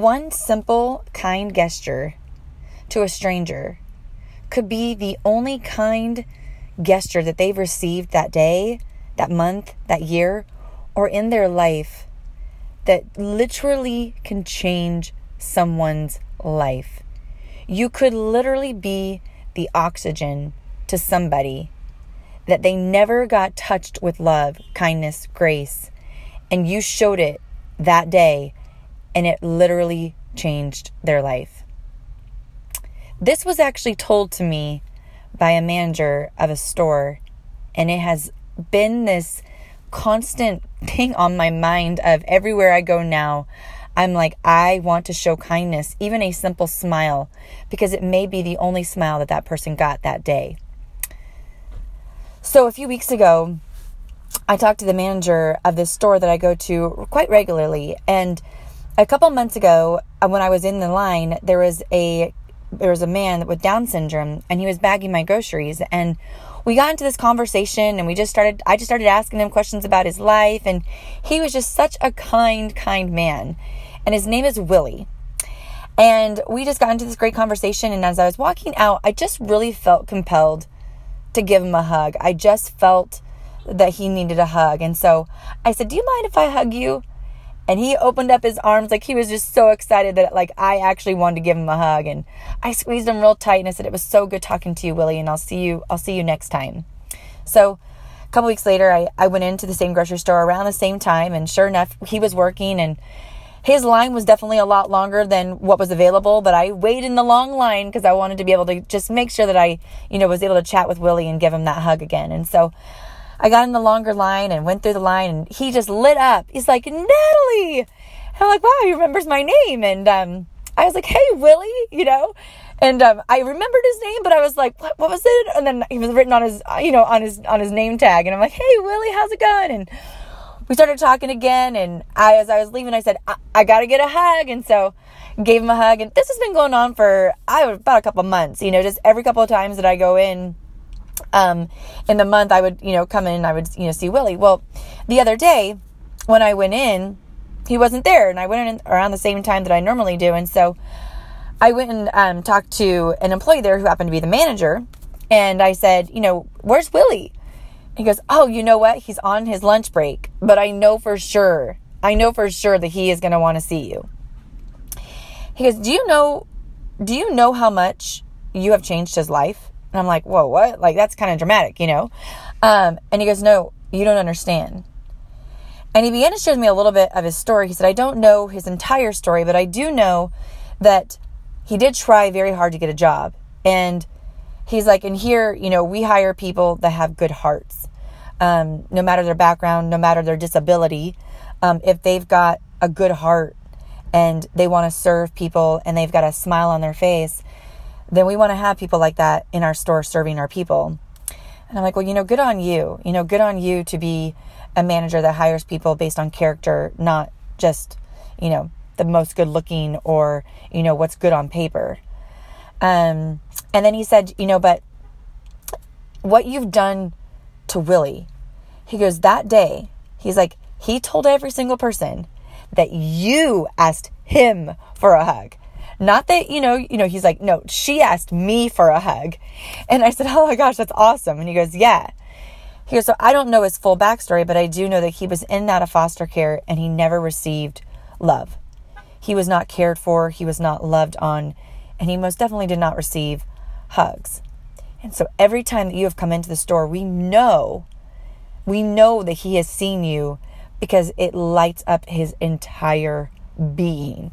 one simple, kind gesture to a stranger could be the only kind gesture that they've received that day, that month, that year, or in their life that literally can change someone's life. You could literally be the oxygen to somebody that they never got touched with love, kindness, grace, and you showed it that day, and it literally changed their life. This was actually told to me by a manager of a store, and it has been this constant thing on my mind of everywhere I go now. I'm like, I want to show kindness, even a simple smile, because it may be the only smile that that person got that day. So, a few weeks ago, I talked to the manager of this store that I go to quite regularly. And a couple months ago, uh, when I was in the line, there was a there was a man with Down syndrome, and he was bagging my groceries. And we got into this conversation, and we just started. I just started asking him questions about his life, and he was just such a kind, kind man. And his name is Willie. And we just got into this great conversation. And as I was walking out, I just really felt compelled to give him a hug. I just felt that he needed a hug. And so I said, Do you mind if I hug you? And he opened up his arms like he was just so excited that like I actually wanted to give him a hug. And I squeezed him real tight and I said, It was so good talking to you, Willie, and I'll see you, I'll see you next time. So a couple weeks later I, I went into the same grocery store around the same time and sure enough he was working and his line was definitely a lot longer than what was available, but I waited in the long line because I wanted to be able to just make sure that I, you know, was able to chat with Willie and give him that hug again. And so I got in the longer line and went through the line and he just lit up. He's like, Natalie. And I'm like, wow, he remembers my name. And um, I was like, hey, Willie, you know? And um, I remembered his name, but I was like, what, what was it? And then he was written on his, you know, on his, on his name tag. And I'm like, hey, Willie, how's it going? And we started talking again. And I, as I was leaving, I said, I, I got to get a hug. And so gave him a hug. And this has been going on for I about a couple of months, you know, just every couple of times that I go in um, in the month I would, you know, come in and I would, you know, see Willie. Well, the other day when I went in, he wasn't there and I went in around the same time that I normally do. And so I went and um, talked to an employee there who happened to be the manager. And I said, you know, where's Willie? He goes, oh, you know what? He's on his lunch break, but I know for sure, I know for sure that he is going to want to see you. He goes, do you know, do you know how much you have changed his life? And I'm like, whoa, what? Like, that's kind of dramatic, you know? Um, and he goes, no, you don't understand. And he began to share me a little bit of his story. He said, I don't know his entire story, but I do know that he did try very hard to get a job. And he's like, and here, you know, we hire people that have good hearts. Um, no matter their background, no matter their disability, um, if they've got a good heart and they want to serve people and they've got a smile on their face, then we want to have people like that in our store serving our people. And I'm like, well, you know, good on you. You know, good on you to be a manager that hires people based on character, not just, you know, the most good looking or, you know, what's good on paper. Um, and then he said, you know, but what you've done to Willie, he goes, that day, he's like, he told every single person that you asked him for a hug. Not that, you know, you know, he's like, no, she asked me for a hug. And I said, oh my gosh, that's awesome. And he goes, yeah. He goes, so I don't know his full backstory, but I do know that he was in and out of foster care and he never received love. He was not cared for, he was not loved on, and he most definitely did not receive hugs. And so every time that you have come into the store, we know, we know that he has seen you because it lights up his entire being.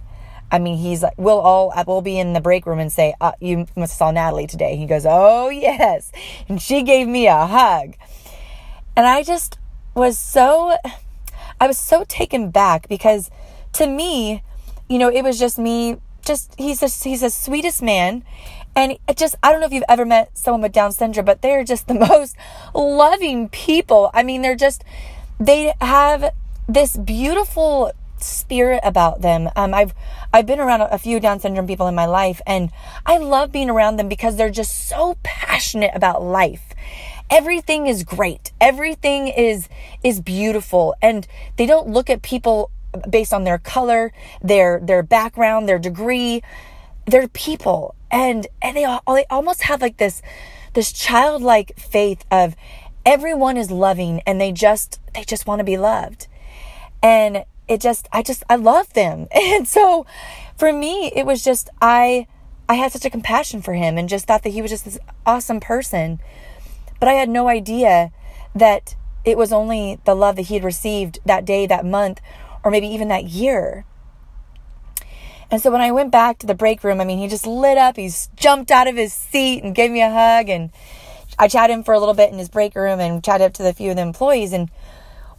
I mean, he's like, we'll all, we'll be in the break room and say, uh, you must saw Natalie today. He goes, oh yes. And she gave me a hug. And I just was so, I was so taken back because to me, you know, it was just me, just, he's just, he's the sweetest man. And it just, I don't know if you've ever met someone with Down syndrome, but they're just the most loving people. I mean, they're just, they have this beautiful spirit about them. Um, I've I've been around a few Down syndrome people in my life, and I love being around them because they're just so passionate about life. Everything is great. Everything is is beautiful, and they don't look at people based on their color, their their background, their degree. They're people, and and they all, they almost have like this this childlike faith of everyone is loving, and they just they just want to be loved, and it just I just I love them, and so for me it was just I I had such a compassion for him and just thought that he was just this awesome person, but I had no idea that it was only the love that he had received that day, that month, or maybe even that year. And so when I went back to the break room, I mean, he just lit up. He's jumped out of his seat and gave me a hug. And I chatted him for a little bit in his break room and chatted up to the few of the employees. And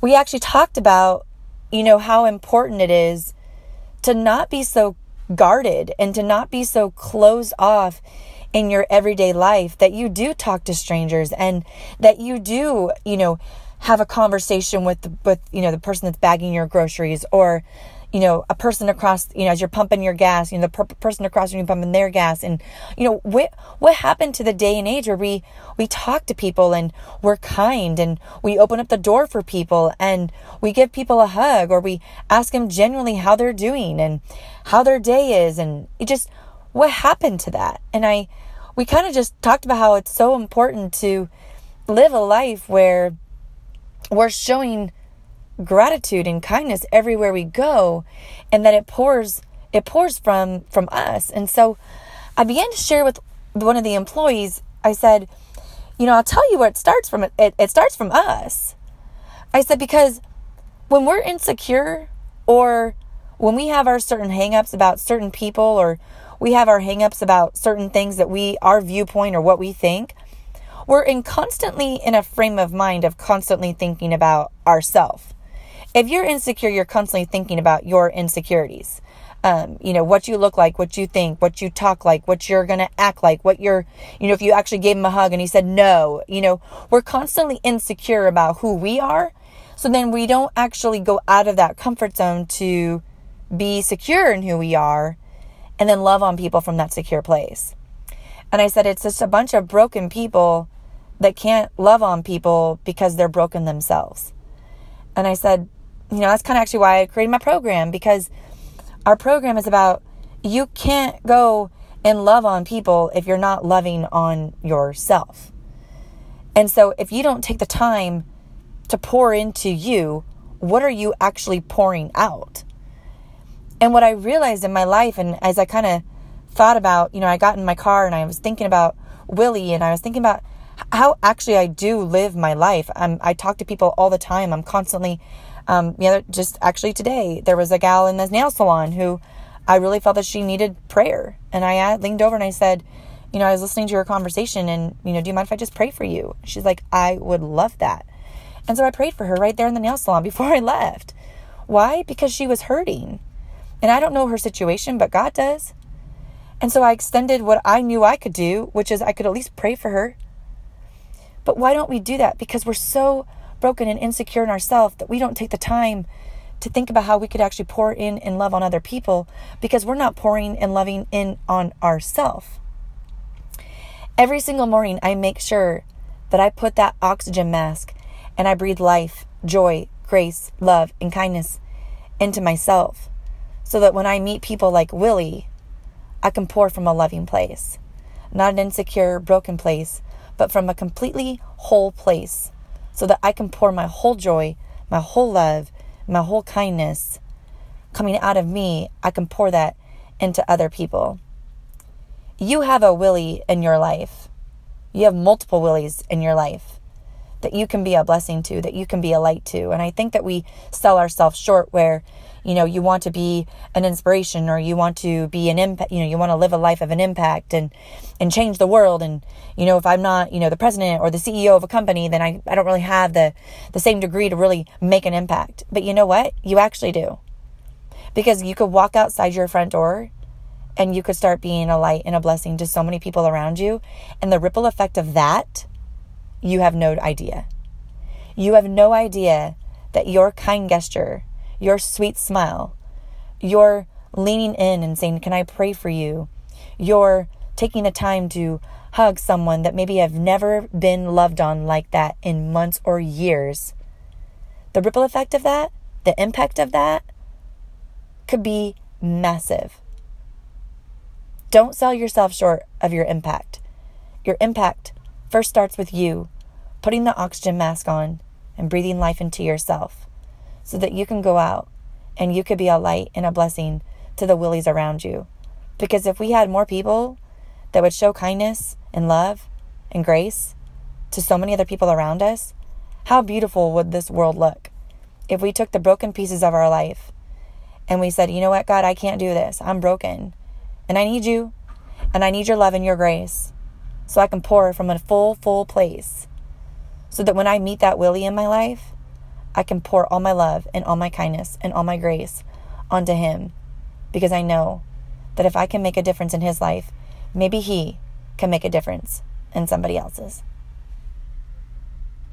we actually talked about, you know, how important it is to not be so guarded and to not be so closed off in your everyday life that you do talk to strangers and that you do, you know, have a conversation with with you know the person that's bagging your groceries or you know a person across you know as you're pumping your gas you know the per- person across from you pumping their gas. And you know what what happened to the day and age where we we talk to people and we're kind and we open up the door for people and we give people a hug or we ask them genuinely how they're doing and how their day is and it just what happened to that? And i we kind of just talked about how it's so important to live a life where we're showing gratitude and kindness everywhere we go and that it pours it pours from from us and so i began to share with one of the employees i said you know i'll tell you where it starts from it, it starts from us i said because when we're insecure or when we have our certain hangups about certain people or we have our hangups about certain things that we our viewpoint or what we think we're in constantly in a frame of mind of constantly thinking about ourself. If you're insecure, you're constantly thinking about your insecurities. Um, you know, what you look like, what you think, what you talk like, what you're going to act like, what you're, you know, if you actually gave him a hug and he said no, you know, we're constantly insecure about who we are. So then we don't actually go out of that comfort zone to be secure in who we are and then love on people from that secure place. And I said, it's just a bunch of broken people that can't love on people because they're broken themselves. And I said, you know, that's kind of actually why I created my program because our program is about you can't go and love on people if you're not loving on yourself. And so if you don't take the time to pour into you, what are you actually pouring out? And what I realized in my life, and as I kind of thought about, you know, I got in my car and I was thinking about Willie and I was thinking about how actually I do live my life. I'm, I talk to people all the time. I'm constantly, um, know, just actually today, there was a gal in the nail salon who I really felt that she needed prayer. And I leaned over and I said, you know, I was listening to your conversation and, you know, do you mind if I just pray for you? She's like, I would love that. And so I prayed for her right there in the nail salon before I left. Why? Because she was hurting. And I don't know her situation, but God does. And so I extended what I knew I could do, which is I could at least pray for her but why don't we do that? Because we're so broken and insecure in ourselves that we don't take the time to think about how we could actually pour in and love on other people because we're not pouring and loving in on ourselves. Every single morning, I make sure that I put that oxygen mask and I breathe life, joy, grace, love, and kindness into myself so that when I meet people like Willie, I can pour from a loving place, not an insecure, broken place, but from a completely whole place so that I can pour my whole joy, my whole love, my whole kindness coming out of me. I can pour that into other people. You have a Willie in your life. You have multiple Willies in your life that you can be a blessing to, that you can be a light to. And I think that we sell ourselves short where you know you want to be an inspiration or you want to be an impact you know you want to live a life of an impact and and change the world. And you know if i'm not you know the president or the ceo of a company then i, I don't really have the the same degree to really make an impact. But you know what? You actually do. Because you could walk outside your front door and you could start being a light and a blessing to so many people around you. And the ripple effect of that you have no idea you have no idea that your kind gesture your sweet smile, your leaning in and saying, Can I pray for you? Your taking the time to hug someone that maybe have never been loved on like that in months or years. The ripple effect of that, the impact of that, could be massive. Don't sell yourself short of your impact. Your impact first starts with you putting the oxygen mask on and breathing life into yourself so that you can go out and you could be a light and a blessing to the willies around you. Because if we had more people that would show kindness and love and grace to so many other people around us, how beautiful would this world look if we took the broken pieces of our life and we said, you know what, God, I can't do this. I'm broken and I need you and I need your love and your grace so I can pour from a full, full place so that when I meet that Willie in my life, I can pour all my love and all my kindness and all my grace onto him because I know that if I can make a difference in his life, maybe he can make a difference in somebody else's.